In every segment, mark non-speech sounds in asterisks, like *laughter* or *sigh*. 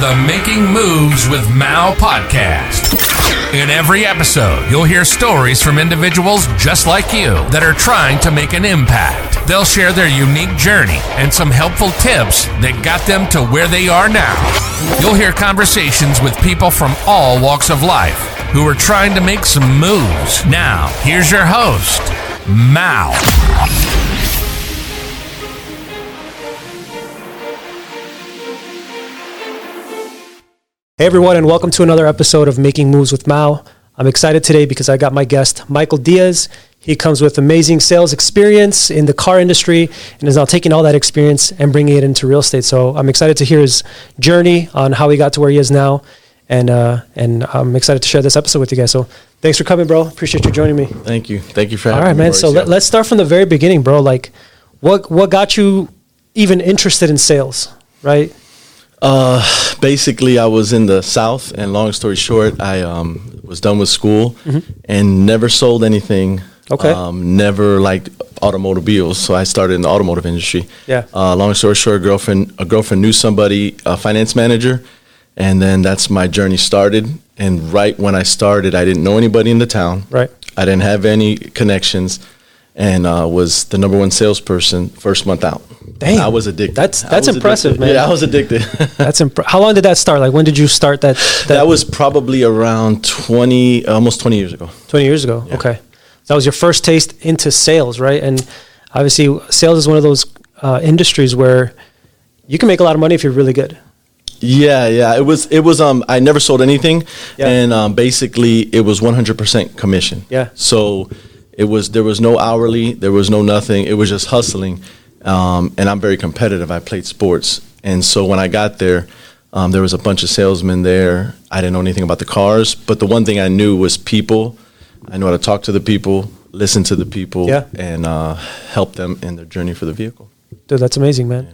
the Making Moves with Mal podcast. In every episode, you'll hear stories from individuals just like you that are trying to make an impact. They'll share their unique journey and some helpful tips that got them to where they are now. You'll hear conversations with people from all walks of life who are trying to make some moves. Now, here's your host, Mal. Hey everyone, and welcome to another episode of Making Moves with Mao. I'm excited today because I got my guest, Michael Diaz. He comes with amazing sales experience in the car industry and is now taking all that experience and bringing it into real estate. So I'm excited to hear his journey on how he got to where he is now. And, uh, and I'm excited to share this episode with you guys. So thanks for coming, bro. Appreciate you joining me. Thank you. Thank you for All having right, me. man. So let, Mauricio. let's start from the very beginning, bro. Like, what, what got you even interested in sales, right? Uh, basically, I was in the South, and long story short, I um, was done with school and never sold anything. Mm-hmm. Okay. Um, never liked automobiles, so I started in the automotive industry. Yeah. Uh, long story short, girlfriend a girlfriend knew somebody, a finance manager, and then that's my journey started. And right when I started, I didn't know anybody in the town. Right. I didn't have any connections, and uh, was the number one salesperson first month out. Damn. I was addicted. That's- that's impressive, addicted. man. Yeah, I was addicted. *laughs* That's imp- how long did that start? Like, when did you start that? that was probably around 20, almost 20 years ago. 20 years ago. Okay. That was your first taste into sales, right? And obviously, sales is one of those uh, industries where you can make a lot of money if you're really good. Yeah, yeah. It was, it was, um, I never sold anything. Yeah. And, um, basically it was 100% commission. Yeah. So it was, there was no hourly, there was no nothing. It was just hustling. Um, and I'm very competitive. I played sports. And so when I got there, um, there was a bunch of salesmen there. I didn't know anything about the cars, but the one thing I knew was people. I knew how to talk to the people, listen to the people, Yeah. and uh, help them in their journey for the vehicle. Dude, that's amazing, man.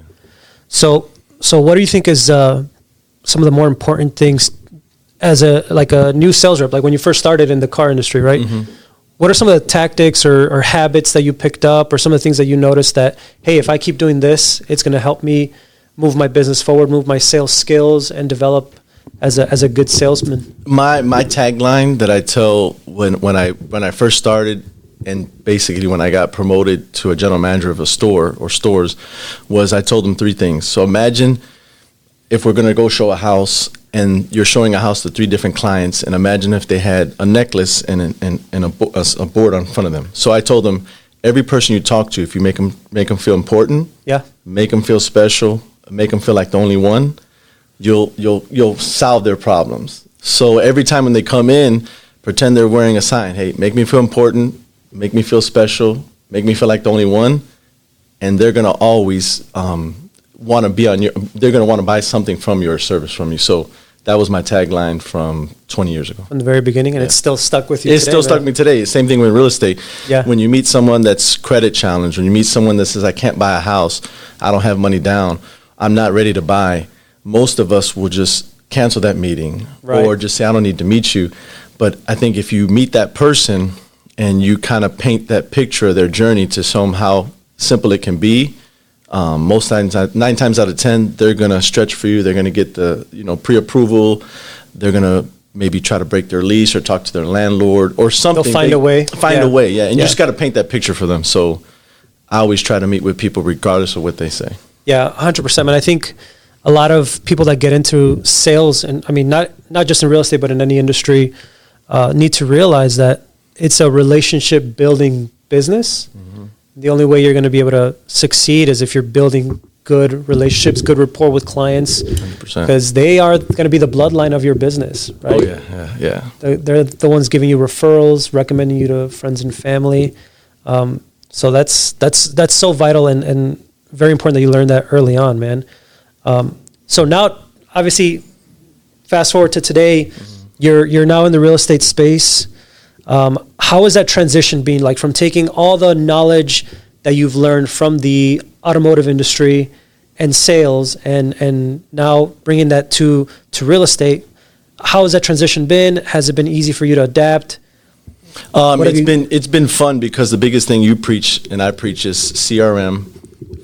So, so what do you think is uh, some of the more important things as a like a new sales rep? Like when you first started in the car industry, right? What are some of the tactics or, or habits that you picked up, or some of the things that you noticed that hey, if I keep doing this, it's going to help me move my business forward, move my sales skills, and develop as a as a good salesman. my my tagline that I tell when when I when I first started and basically when I got promoted to a general manager of a store or stores was I told them three things. So imagine if we're going to go show a house and you're showing a house to three different clients and imagine if they had a necklace and an, and, and a, bo- a board on front of them. So I told them every person you talk to if you make them make them feel important, Yeah. make them feel special, make them feel like the only one, you'll you'll you'll solve their problems. So every time when they come in, pretend they're wearing a sign. Hey, make me feel important, make me feel special, make me feel like the only one, and they're gonna always um, want to be on your. They're gonna want to buy something from your service from you. So that was my tagline from 20 years ago. From the very beginning, and it's still stuck with you. It's today, still man. stuck me today. Same thing with real estate. Yeah. When you meet someone that's credit challenged, when you meet someone that says, I can't buy a house, I don't have money down, I'm not ready to buy, most of us will just cancel that meeting Right. or just say, I don't need to meet you. But I think if you meet that person and you kind of paint that picture of their journey to show them how simple it can be, um, most times, nine times out of ten, they're gonna stretch for you. They're gonna get the you know pre-approval. They're gonna maybe try to break their lease or talk to their landlord or something. They'll find They- a way. Find Yeah. a way, yeah. And Yeah. you just got to paint that picture for them. So I always try to meet with people regardless of what they say. Yeah, hundred percent. And I think a lot of people that get into sales, and I mean, not not just in real estate, but in any industry, uh, need to realize that it's a relationship building business. The only way you're going to be able to succeed is if you're building good relationships, good rapport with clients, because they are going to be the bloodline of your business, right? Oh yeah, yeah, yeah. They're, they're the ones giving you referrals, recommending you to friends and family. Um, so that's that's that's so vital and, and very important that you learn that early on, man. Um, so now, obviously, fast forward to today, you're you're now in the real estate space. Um, how has that transition been like from taking all the knowledge that you've learned from the automotive industry and sales and and now bringing that to to real estate? How has that transition been? Has it been easy for you to adapt? Um, it's you- been it's been fun because the biggest thing you preach and I preach is CRM,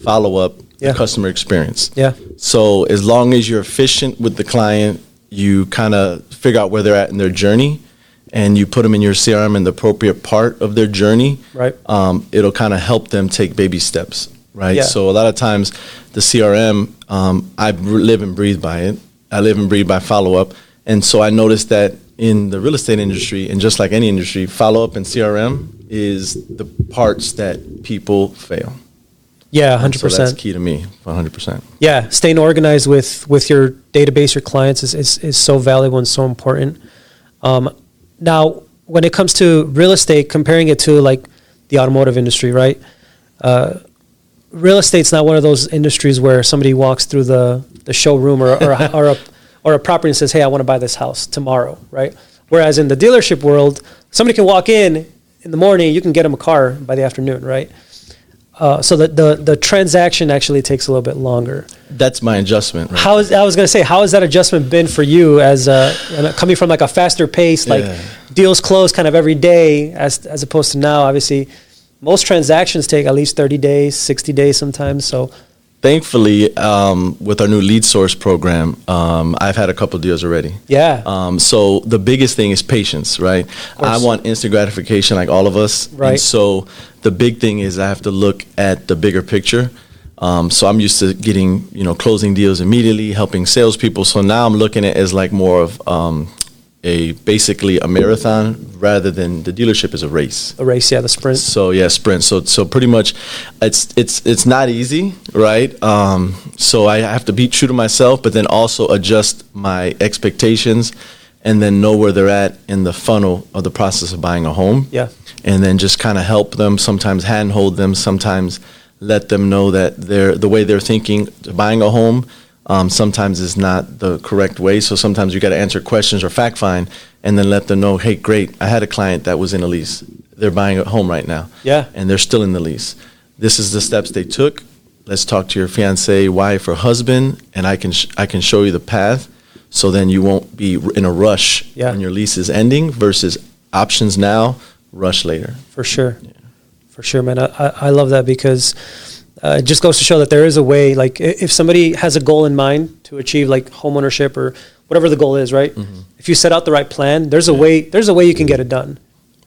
follow up, Yeah. customer experience. Yeah. So as long as you're efficient with the client, you kind of figure out where they're at in their journey, and you put them in your CRM in the appropriate part of their journey. Right. Um, it'll kind of help them take baby steps. Right. Yeah. So a lot of times, the CRM, um, I live and breathe by it. I live and breathe by follow up, and so I noticed that in the real estate industry, and just like any industry, follow up and CRM is the parts that people fail. Yeah, hundred So that's key to me, 100%. Yeah, staying organized with with your database, your clients is is, is so valuable and so important. Um, now, when it comes to real estate, comparing it to like the automotive industry, right? Uh, real estate's not one of those industries where somebody walks through the, the showroom or, or, a, *laughs* or, a, or a property and says, hey, I want to buy this house tomorrow, right? Whereas in the dealership world, somebody can walk in in the morning, you can get them a car by the afternoon, right? Uh, so the, the, the transaction actually takes a little bit longer. That's my adjustment. Right? How is, I was going to say, how has that adjustment been for you as a, coming from like a faster pace, like Yeah. deals close kind of every day, as as opposed to now? Obviously, most transactions take at least thirty days, sixty days sometimes. So Thankfully, um, with our new lead source program, um, I've had a couple deals already. yeah, Um, so the biggest thing is patience, right? I want instant gratification, like all of us. Right. And so the big thing is I have to look at the bigger picture. Um, so I'm used to getting, you know, closing deals immediately, helping salespeople. So now I'm looking at it as like more of um, a basically a marathon rather than the dealership is a race. a race, yeah, the sprint. So yeah, sprint. So so pretty much, it's it's it's not easy, right? Um, so I have to be true to myself, but then also adjust my expectations, and then know where they're at in the funnel of the process of buying a home. Yeah. and then just kind of help them. Sometimes handhold them. Sometimes let them know that they're the way they're thinking buying a home. Um, sometimes is not the correct way. So sometimes you got to answer questions or fact find, and then let them know, hey, great, I had a client that was in a lease. They're buying a home right now Yeah, and they're still in the lease. This is the steps they took. Let's talk to your fiance, wife, or husband, and I can sh- I can show you the path. So then you won't be in a rush Yeah. when your lease is ending versus options now, rush later. for sure, for sure, man. I, I love that because uh, it just goes to show that there is a way. Like if somebody has a goal in mind to achieve like homeownership or whatever the goal is, right? If you set out the right plan, there's a way. There's a way you can get it done.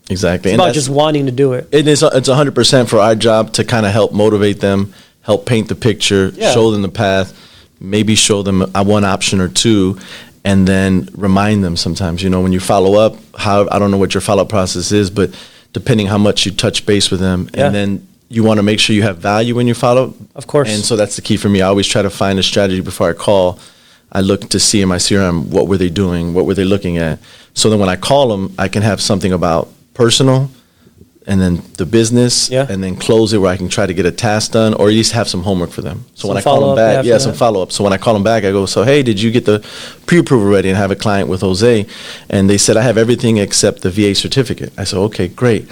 Exactly. It's about just wanting to do it. it is it's 100% for our job to kind of help motivate them help paint the picture Yeah. show them the path maybe show them uh, one option or two and then remind them sometimes you know when you follow up how i don't know what your follow-up process is but depending how much you touch base with them Yeah. and then you want to make sure you have value when you follow Of course. and so that's the key for me i always try to find a strategy before i call I look to see in my CRM what were they doing, what were they looking at, so then when I call them, I can have something about personal, and then the business, Yeah. and then close it where I can try to get a task done, or at least have some homework for them. So when I call them back, after yeah, some follow up. So when I call them back, I go, so hey, did you get the pre-approval ready? And have a client with Jose, and they said I have everything except the VA certificate. I said, okay, great.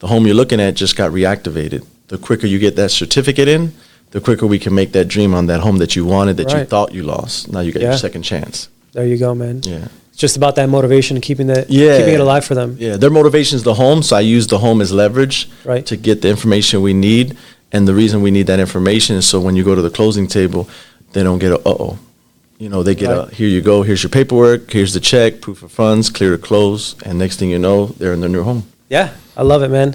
The home you're looking at just got reactivated. The quicker you get that certificate in, the quicker we can make that dream on that home that you wanted, that you thought you lost. Now you get Yeah. your second chance. There you go, man. Yeah. It's just about that motivation and keeping that, Yeah. keeping it alive for them. Yeah, their motivation is the home, so I use the home as leverage Right. to get the information we need. And the reason we need that information is so when you go to the closing table, they don't get a uh oh. You know, they get Right. a here you go, here's your paperwork, here's the check, proof of funds, clear to close, and next thing you know, they're in their new home. Yeah, I love it, man.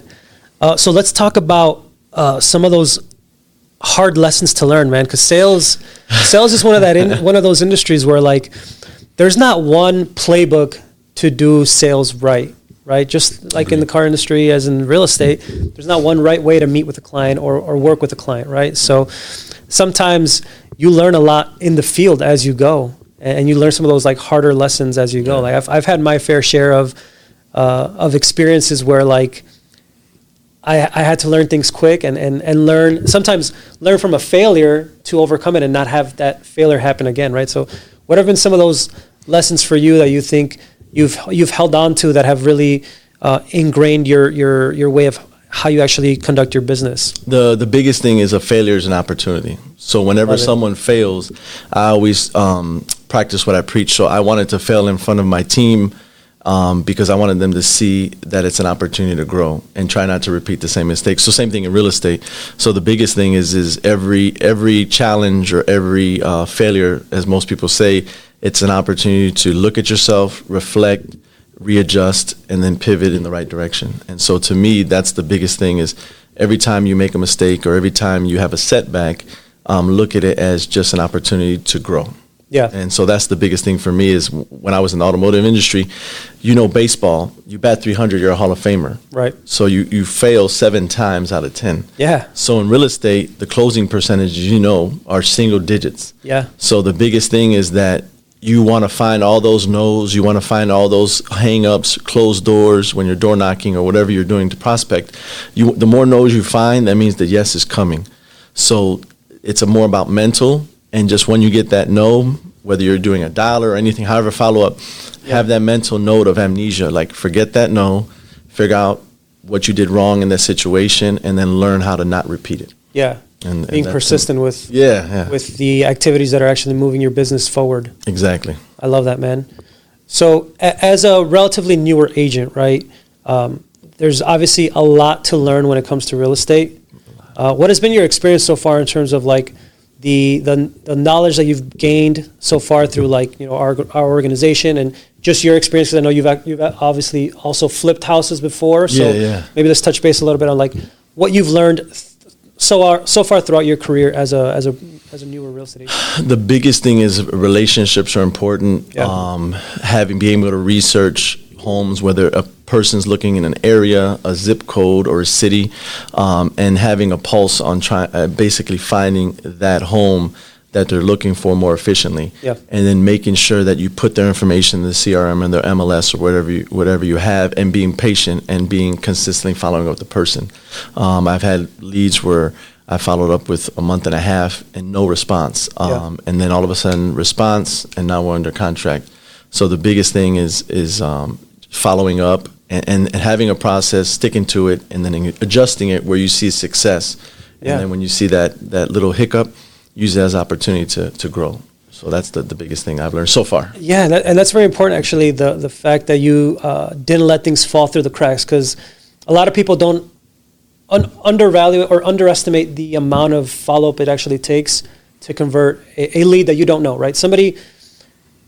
Uh, so let's talk about uh, some of those hard lessons to learn, man. Because sales, sales is one of that in, *laughs* one of those industries where like there's not one playbook to do sales right, right? Just like in the car industry, as in real estate, there's not one right way to meet with a client or, or work with a client, right? So sometimes you learn a lot in the field as you go, and you learn some of those like harder lessons as you go. Like I've I've had my fair share of uh, of experiences where like I, I had to learn things quick and, and, and learn sometimes learn from a failure to overcome it and not have that failure happen again, right? So what have been some of those lessons for you that you think you've you've held on to that have really uh, ingrained your, your your way of how you actually conduct your business? The the biggest thing is a failure is an opportunity. So whenever someone fails, I always um, practice what I preach. So I wanted to fail in front of my team um, because I wanted them to see that it's an opportunity to grow and try not to repeat the same mistakes. So same thing in real estate. So the biggest thing is is every every challenge or every uh, failure, as most people say, it's an opportunity to look at yourself, reflect, readjust, and then pivot in the right direction. And so to me, that's the biggest thing is every time you make a mistake or every time you have a setback, um, look at it as just an opportunity to grow. Yeah. And so that's the biggest thing for me is when I was in the automotive industry, you know, baseball, you bat 300, you're a Hall of Famer. Right. So you, you fail seven times out of 10. Yeah. So in real estate, the closing percentages, you know, are single digits. Yeah. So the biggest thing is that you want to find all those no's, you want to find all those hang-ups, closed doors when you're door knocking or whatever you're doing to prospect. You, the more no's you find, that means the yes is coming. So it's a more about mental and just when you get that no, whether you're doing a dollar or anything, however follow up, have that mental note of amnesia. Like forget that no, figure out what you did wrong in that situation, and then learn how to not repeat it. Yeah. And, and Being persistent with Yeah, yeah, with the activities that are actually moving your business forward. exactly. I love that, man. So, a- as a relatively newer agent, right? Um, there's obviously a lot to learn when it comes to real estate. Uh, what has been your experience so far in terms of like the, the the knowledge that you've gained so far through like you know our our organization and just your experience? Because I know you've you've obviously also flipped houses before. So Yeah, yeah. maybe let's touch base a little bit on like what you've learned th- so far so far throughout your career as a as a as a newer real estate agent. The biggest thing is relationships are important. Yeah. Um, having being able to research homes, whether a person's looking in an area, a zip code, or a city, um, and having a pulse on trying, uh, basically finding that home that they're looking for more efficiently. Yeah. And then making sure that you put their information in the CRM and their MLS or whatever you, whatever you have, and being patient and being consistently following up with the person. Um, I've had leads where I followed up with a month and a half and no response, Yeah. um, and then all of a sudden response, and now we're under contract. So the biggest thing is is um, following up and, and, and having a process, sticking to it, and then adjusting it where you see success. Yeah. And then when you see that that little hiccup, use it as opportunity to, to grow. So that's the, the biggest thing I've learned so far. Yeah, that, and that's very important, actually. The the fact that you uh, didn't let things fall through the cracks, because a lot of people don't un- undervalue or underestimate the amount of follow up it actually takes to convert a, a lead that you don't know, right? Somebody,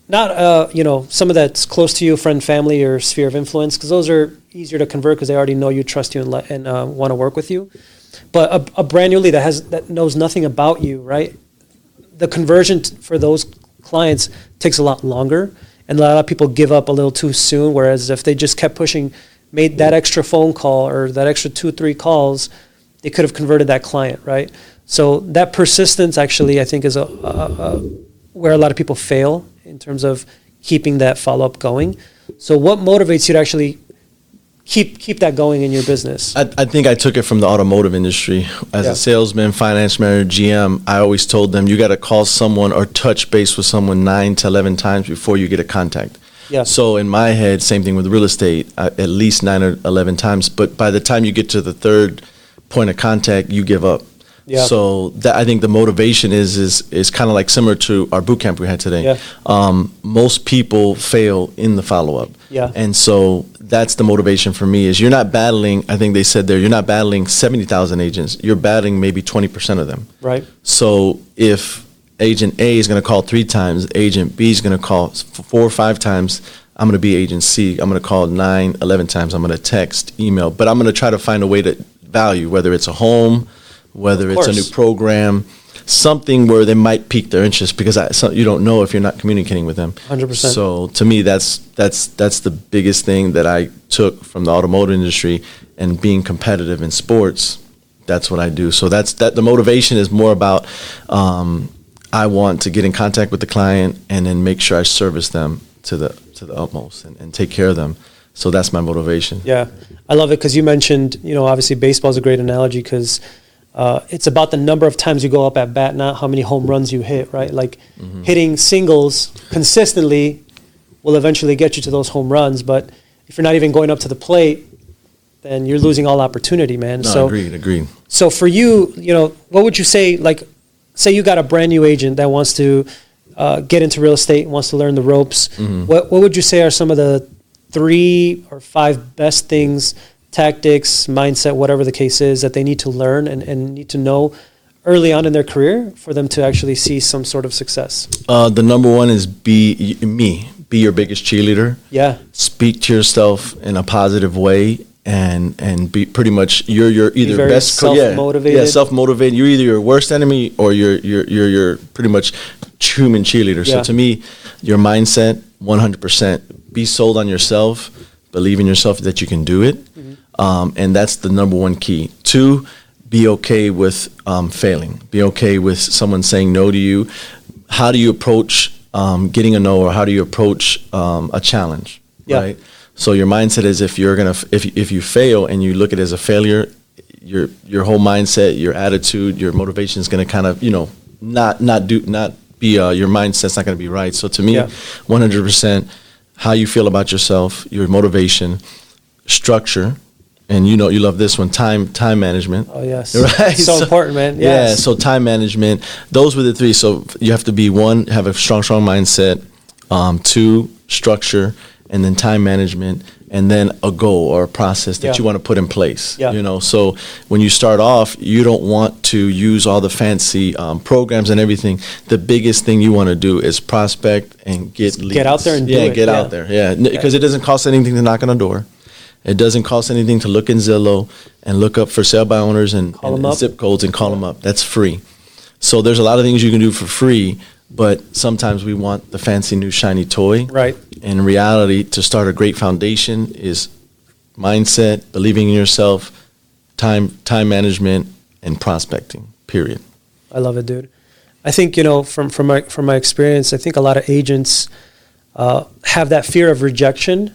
not uh, you know, someone that's close to you, friend, family, or sphere of influence, because those are easier to convert because they already know you, trust you, and, let, and uh, want to work with you. But a, a brand new lead that has that knows nothing about you, right? the conversion t- for those clients takes a lot longer and a lot of people give up a little too soon whereas if they just kept pushing made that extra phone call or that extra two three calls they could have converted that client right so that persistence actually i think is a, a, a where a lot of people fail in terms of keeping that follow-up going so what motivates you to actually keep keep that going in your business I, I think I took it from the automotive industry. As Yeah. a salesman, finance manager, GM, I always told them you got to call someone or touch base with someone nine to 11 times before you get a contact. Yeah. So in my head, same thing with real estate, uh, at least nine or 11 times. But by the time you get to the third point of contact, you give up. Yeah. So that I think the motivation is is is kind of like similar to our boot camp we had today. Yeah. Um, most people fail in the follow up. Yeah. And so that's the motivation for me is you're not battling. I think they said there you're not battling seventy thousand agents. You're battling maybe twenty percent of them. right So if agent A is going to call three times, agent B is going to call four or five times. I'm going to be agent C. I'm going to call nine, 11 times. I'm going to text, email, but I'm going to try to find a way to value, whether it's a home, whether it's a new program, something where they might pique their interest because I, so you don't know if you're not communicating with them. 100%. So to me, that's that's that's the biggest thing that I took from the automotive industry and being competitive in sports. That's what I do. So that's that. The motivation is more about um, I want to get in contact with the client and then make sure I service them to the to the utmost and, and take care of them. So that's my motivation. Yeah, I love it because you mentioned, you know, obviously baseball is a great analogy because uh, it's about the number of times you go up at bat, not how many home runs you hit, right? Like Mm-hmm. hitting singles consistently will eventually get you to those home runs, but if you're not even going up to the plate, then you're losing all opportunity, man. No, so, agreed, agreed. so for you, you know, what would you say? Like, say you got a brand new agent that wants to uh, get into real estate, and wants to learn the ropes. Mm-hmm. What what would you say are some of the three or five best things, tactics, mindset, whatever the case is, that they need to learn and, and need to know early on in their career for them to actually see some sort of success? Uh, the number one is be me. Be your biggest cheerleader. Yeah. Speak to yourself in a positive way, and and be pretty much you're your either very best self-motivated. Yeah, self motivated. You're either your worst enemy or you're you're you're, you're pretty much human cheerleader. Yeah. So to me, your mindset, 100. percent Be sold on yourself. Believe in yourself that you can do it. Um, and that's the number one key. Two, be okay with um, failing. Be okay with someone saying no to you. How do you approach um, getting a no, or how do you approach um, a challenge? Yeah. Right. So your mindset is if you're gonna if if you fail and you look at it as a failure, your your whole mindset, your attitude, your motivation is gonna kind of you know not not do not be uh, your mindset's not gonna be right. So to me, 100 percent how you feel about yourself, your motivation, structure, and you know you love this one time time management. Oh, yes. *laughs* Right. So important, man. Yeah. So time management. Those were the three. So you have to be one, have a strong, strong mindset. Um, two, structure, and then time management, and then a goal or a process that Yeah. you want to put in place. Yeah. You know. So when you start off, you don't want to use all the fancy um, programs and everything. The biggest thing you want to do is prospect and get leads. get out there and do yeah, it, get yeah. out there. Yeah, because it doesn't cost anything to knock on a door. It doesn't cost anything to look in Zillow and look up for sale by owners and, and them zip codes and call them up. That's free. So there's a lot of things you can do for free, but sometimes we want the fancy new shiny toy. Right. In reality, to start a great foundation is mindset, believing in yourself, time time management, and prospecting. Period. I love it, dude. I think you know from from my from my experience, I think a lot of agents uh, have that fear of rejection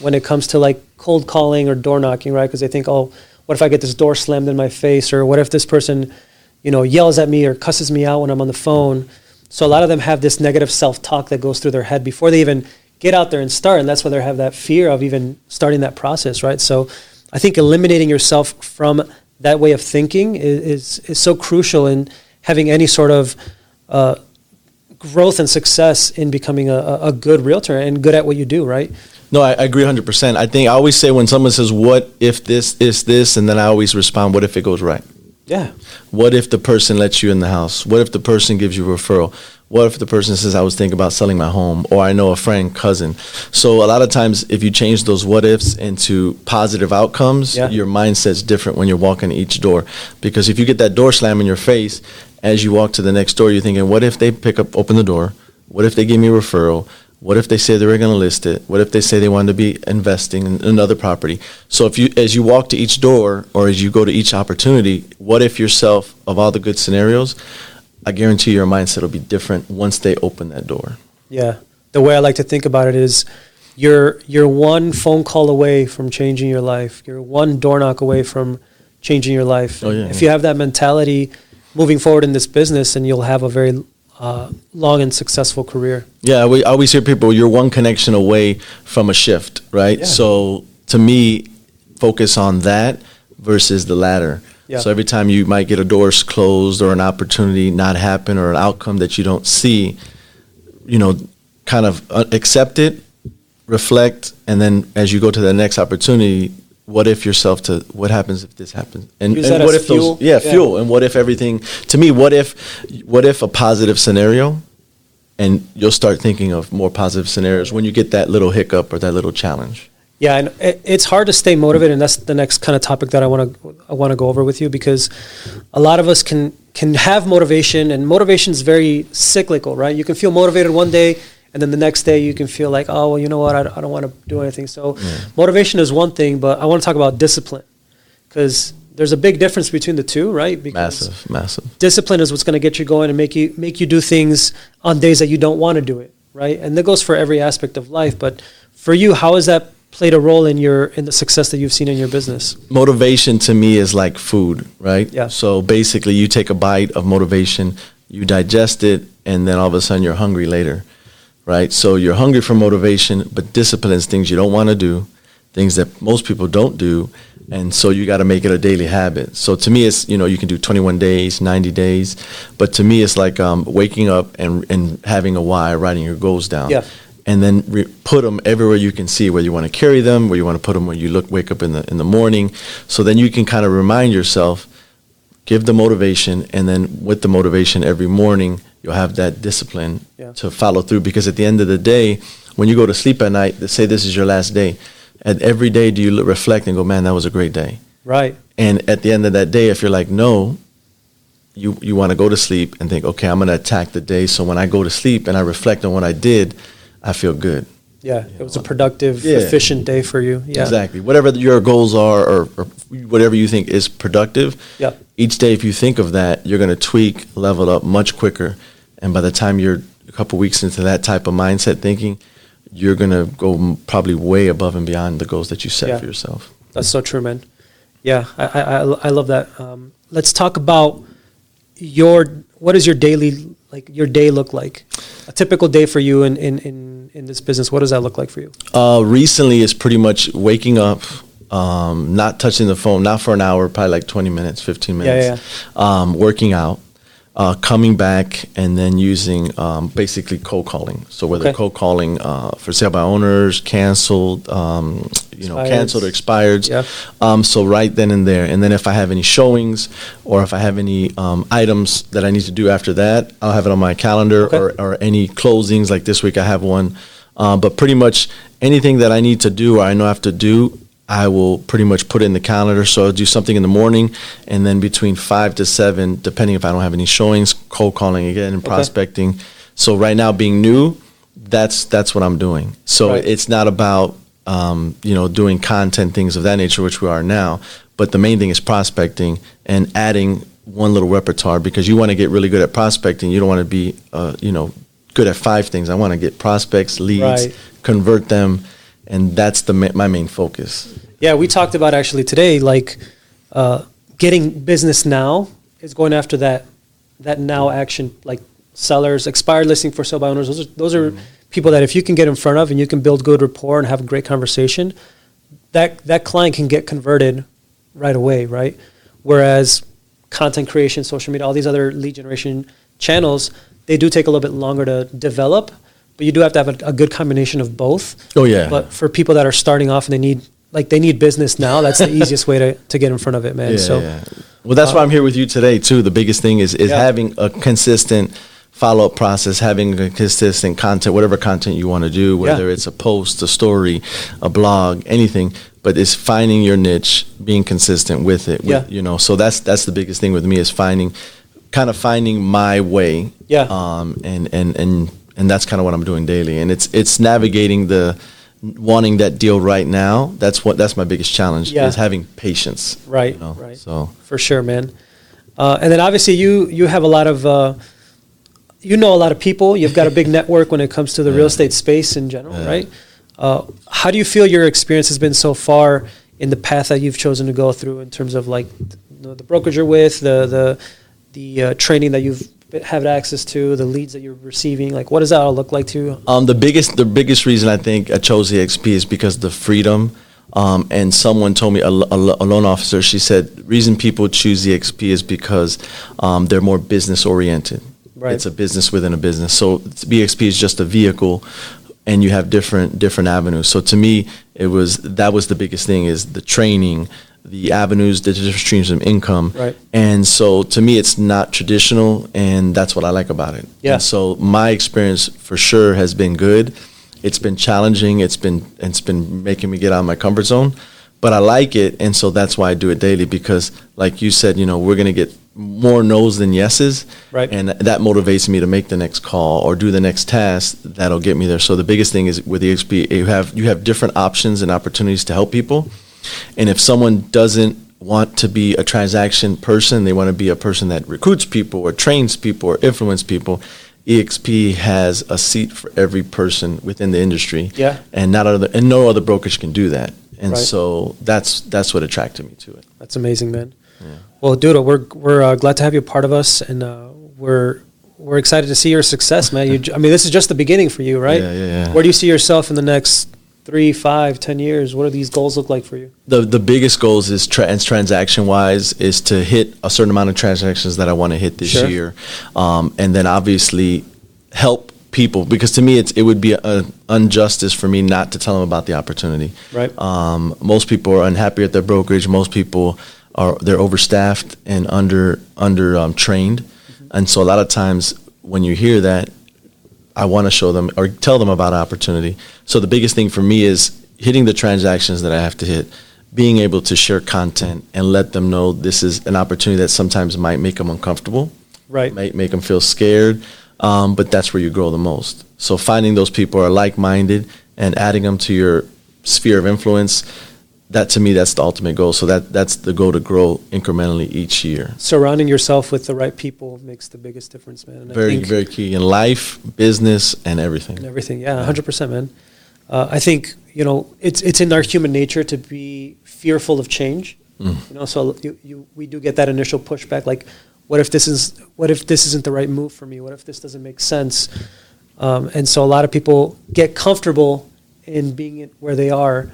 when it comes to like cold calling or door knocking, right? Because they think, oh, what if I get this door slammed in my face, or what if this person, you know, yells at me or cusses me out when I'm on the phone? So a lot of them have this negative self talk that goes through their head before they even get out there and start, and that's why they have that fear of even starting that process, right? So I think eliminating yourself from that way of thinking is is, is so crucial in having any sort of uh, growth and success in becoming a, a good realtor and good at what you do, right? No, I, I agree 100%. I think I always say when someone says, What if this is this? And then I always respond, What if it goes right? Yeah. What if the person lets you in the house? What if the person gives you a referral? What if the person says, I was thinking about selling my home, or I know a friend, cousin? So, a lot of times, if you change those what ifs into positive outcomes, Yeah. your mindset's different when you're walking each door. Because if you get that door slam in your face, as you walk to the next door, you're thinking, What if they pick up, open the door? What if they give me a referral? What if they say they were going to list it? What if they say they wanted to be investing in another property? So if you, as you walk to each door or as you go to each opportunity, what if yourself of all the good scenarios? I guarantee your mindset will be different once they open that door. Yeah. The way I like to think about it is you're you're one phone call away from changing your life. You're one door knock away from changing your life. Oh, yeah, if yeah. you have that mentality moving forward in this business, and you'll have a very uh, long and successful career. Yeah, we always hear people, you're one connection away from a shift, right? Yeah. So to me, focus on that versus the latter. Yeah. So every time you might get a door closed or an opportunity not happen or an outcome that you don't see, you know, kind of uh, accept it, reflect, and then as you go to the next opportunity, what if yourself to what happens if this happens and, and what if those fuel. yeah, Yeah. fuel and what if everything to me what if what if a positive scenario and you'll start thinking of more positive scenarios when you get that little hiccup or that little challenge. Yeah, and it, it's hard to stay motivated, and that's the next kind of topic that I want to I want to go over with you because a lot of us can can have motivation, and motivation is very cyclical, right? You can feel motivated one day, and then the next day you can feel like, oh, well, you know what, I, I don't want to do anything. So, motivation is one thing, but I want to talk about discipline because there's a big difference between the two, right? Because Massive, massive. discipline is what's going to get you going and make you make you do things on days that you don't want to do it, right? And that goes for every aspect of life. But for you, how has that played a role in your in the success that you've seen in your business? Motivation to me is like food, right? Yeah. So basically, you take a bite of motivation, you digest it, and then all of a sudden you're hungry later, right? So you're hungry for motivation, but discipline is things you don't want to do, things that most people don't do, and so you got to make it a daily habit. So to me, it's you know you can do 21 days, 90 days, but to me it's like um, waking up and and having a why, writing your goals down. Yeah. and then re- put them everywhere you can see where you want to carry them, where you want to put them when you look wake up in the in the morning. So then you can kind of remind yourself, give the motivation, and then with the motivation every morning, you'll have that discipline Yeah. to follow through. Because at the end of the day, when you go to sleep at night, say this is your last day, and every day do you reflect and go, man, that was a great day. Right. And at the end of that day, if you're like, no, you you want to go to sleep and think, okay, I'm going to attack the day. So when I go to sleep and I reflect on what I did, I feel good. Yeah. It was a productive, Yeah. efficient day for you. Yeah. Exactly. Whatever your goals are, or, or whatever you think is productive. Yeah. Each day, if you think of that, you're going to tweak, level up much quicker, and by the time you're a couple weeks into that type of mindset thinking, you're going to go m- probably way above and beyond the goals that you set Yeah. for yourself. That's so true, man. Yeah, I I, I, I love that. Um, let's talk about your what does your daily like your day look like? A typical day for you in in in, in this business. What does that look like for you? Uh, recently, it's pretty much waking up, um, not touching the phone, not for an hour, probably like 20 minutes, 15 minutes, Yeah, minutes. Um, working out, uh, coming back, and then using um, basically cold calling. So whether Okay. cold calling uh, for sale by owners, canceled, um, you know, canceled or expired. Yeah. Um, so right then and there, and then if I have any showings or if I have any um, items that I need to do after that, I'll have it on my calendar Okay. or, or any closings. Like this week, I have one. Uh, but pretty much anything that I need to do or I know I have to do, I will pretty much put it in the calendar. So I'll do something in the morning, and then between five to seven, depending if I don't have any showings, cold calling again and Okay. prospecting. So right now, being new, that's that's what I'm doing. So Right. it's not about um, you know doing content things of that nature, which we are now. But the main thing is prospecting and adding one little repertoire because you want to get really good at prospecting. You don't want to be uh, you know good at five things. I want to get prospects, leads, Right. convert them, and that's the ma- my main focus. Yeah, we talked about actually today, like uh, getting business now is going after that that now action, like sellers, expired listing for sale by owners. Those are those are people that if you can get in front of and you can build good rapport and have a great conversation, that that client can get converted right away, right? Whereas content creation, social media, all these other lead generation channels, they do take a little bit longer to develop, but you do have to have a, a good combination of both. Oh yeah. But for people that are starting off and they need like they need business now, that's the *laughs* easiest way to, to get in front of it, man. Yeah, so yeah. Well, that's why I'm here with you today too. The biggest thing is is Yeah. having a consistent follow up process, having a consistent content, whatever content you want to do, whether Yeah. it's a post, a story, a blog, anything. But it's finding your niche, being consistent with it. with- Yeah. you know, so that's that's the biggest thing with me is finding, kind of finding my way. Yeah. Um. And and and and that's kind of what I'm doing daily. And it's it's navigating the wanting that deal right now. That's what that's my biggest challenge Yeah. is having patience. right, you know, right, So. for sure, man. Uh, and then obviously you you have a lot of uh, you know a lot of people. You've got a big *laughs* network when it comes to the real estate space in general, Yeah. right? Uh, how do you feel your experience has been so far in the path that you've chosen to go through in terms of like the, the brokerage you're with, the the the uh, training that you've had access to, the leads that you're receiving? Like, what does that all look like to you? Um, the biggest the biggest reason I think I chose EXP is because the freedom. Um, and someone told me a, a, a loan officer. She said reason people choose EXP is because um, they're more business oriented. Right. It's a business within a business. So EXP is just a vehicle, and you have different different avenues. So to me, it was that was the biggest thing is the training, the avenues, the different streams of income. Right. And so to me, it's not traditional, and that's what I like about it. Yeah. And so my experience for sure has been good. It's been challenging. It's been it's been making me get out of my comfort zone, but I like it, and so that's why I do it daily. Because, like you said, you know, we're gonna get more no's than yeses, Right. And that motivates me to make the next call or do the next task that'll get me there. So the biggest thing is with EXP, you have you have different options and opportunities to help people, and if someone doesn't want to be a transaction person, they want to be a person that recruits people or trains people or influence people. EXP has a seat for every person within the industry. Yeah. And not other and no other brokerage can do that. And Right. so that's that's what attracted me to it. That's amazing, man. Well, Duda, we're we're uh, glad to have you part of us, and uh, we're we're excited to see your success, man. You, I mean, this is just the beginning for you, right? Yeah, yeah, yeah. Where do you see yourself in the next three, five, ten years? What do these goals look like for you? The the biggest goals is trans transaction wise is to hit a certain amount of transactions that I want to hit this Sure. year, um, and then obviously help people because to me it's it would be an injustice for me not to tell them about the opportunity. Right. Um, most people are unhappy at their brokerage. Most people are they're overstaffed and under under um, trained, and so a lot of times when you hear that, I want to show them or tell them about opportunity. So the biggest thing for me is hitting the transactions that I have to hit, being able to share content and let them know this is an opportunity that sometimes might make them uncomfortable, Right. might make them feel scared, um, but that's where you grow the most. So finding those people are like-minded and adding them to your sphere of influence, that to me that's the ultimate goal. So that that's the goal to grow incrementally each year. Surrounding yourself with the right people makes the biggest difference, man. And I Very think- very key in life, business, and everything. and everything. Yeah, hundred percent, man. Uh, I think you know it's it's in our human nature to be fearful of change. Mm. You know, so you, you we do get that initial pushback, like, what if this is what if this isn't the right move for me? What if this doesn't make sense? Um, and so a lot of people get comfortable in being where they are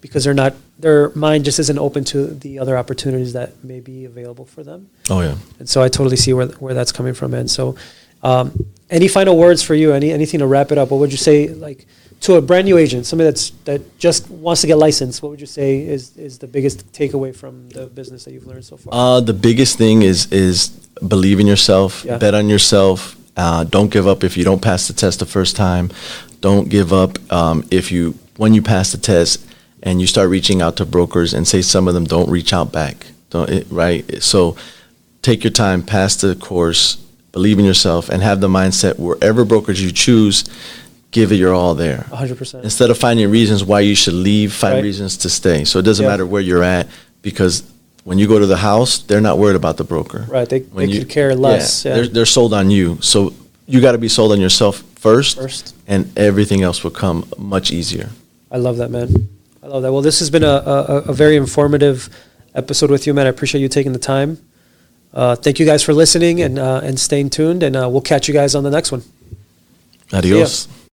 because they're not their mind just isn't open to the other opportunities that may be available for them. Oh yeah. And so I totally see where where that's coming from. And so, um, any final words for you? Any anything to wrap it up? What would you say, like to a brand new agent, somebody that's that just wants to get licensed? What would you say is is the biggest takeaway from the business that you've learned so far? Uh, the biggest thing is is believe in yourself, Yeah. bet on yourself. Uh, don't give up if you don't pass the test the first time. Don't give up um, if you when you pass the test and you start reaching out to brokers and say some of them don't reach out back. Don't it, right? So take your time, pass the course, believe in yourself, and have the mindset wherever brokerage you choose, give it your all there. hundred percent. Instead of finding reasons why you should leave, find Right. reasons to stay. So it doesn't Yeah. matter where you're at because when you go to the house, they're not worried about the broker. Right, they- When they could care less, yeah. They're, they're sold on you. So you got to be sold on yourself first, First. and everything else will come much easier. I love that, man. I love that. Well, this has been a, a, a very informative episode with you, man. I appreciate you taking the time. Uh, thank you guys for listening and uh, and staying tuned, and uh, we'll catch you guys on the next one. Adios.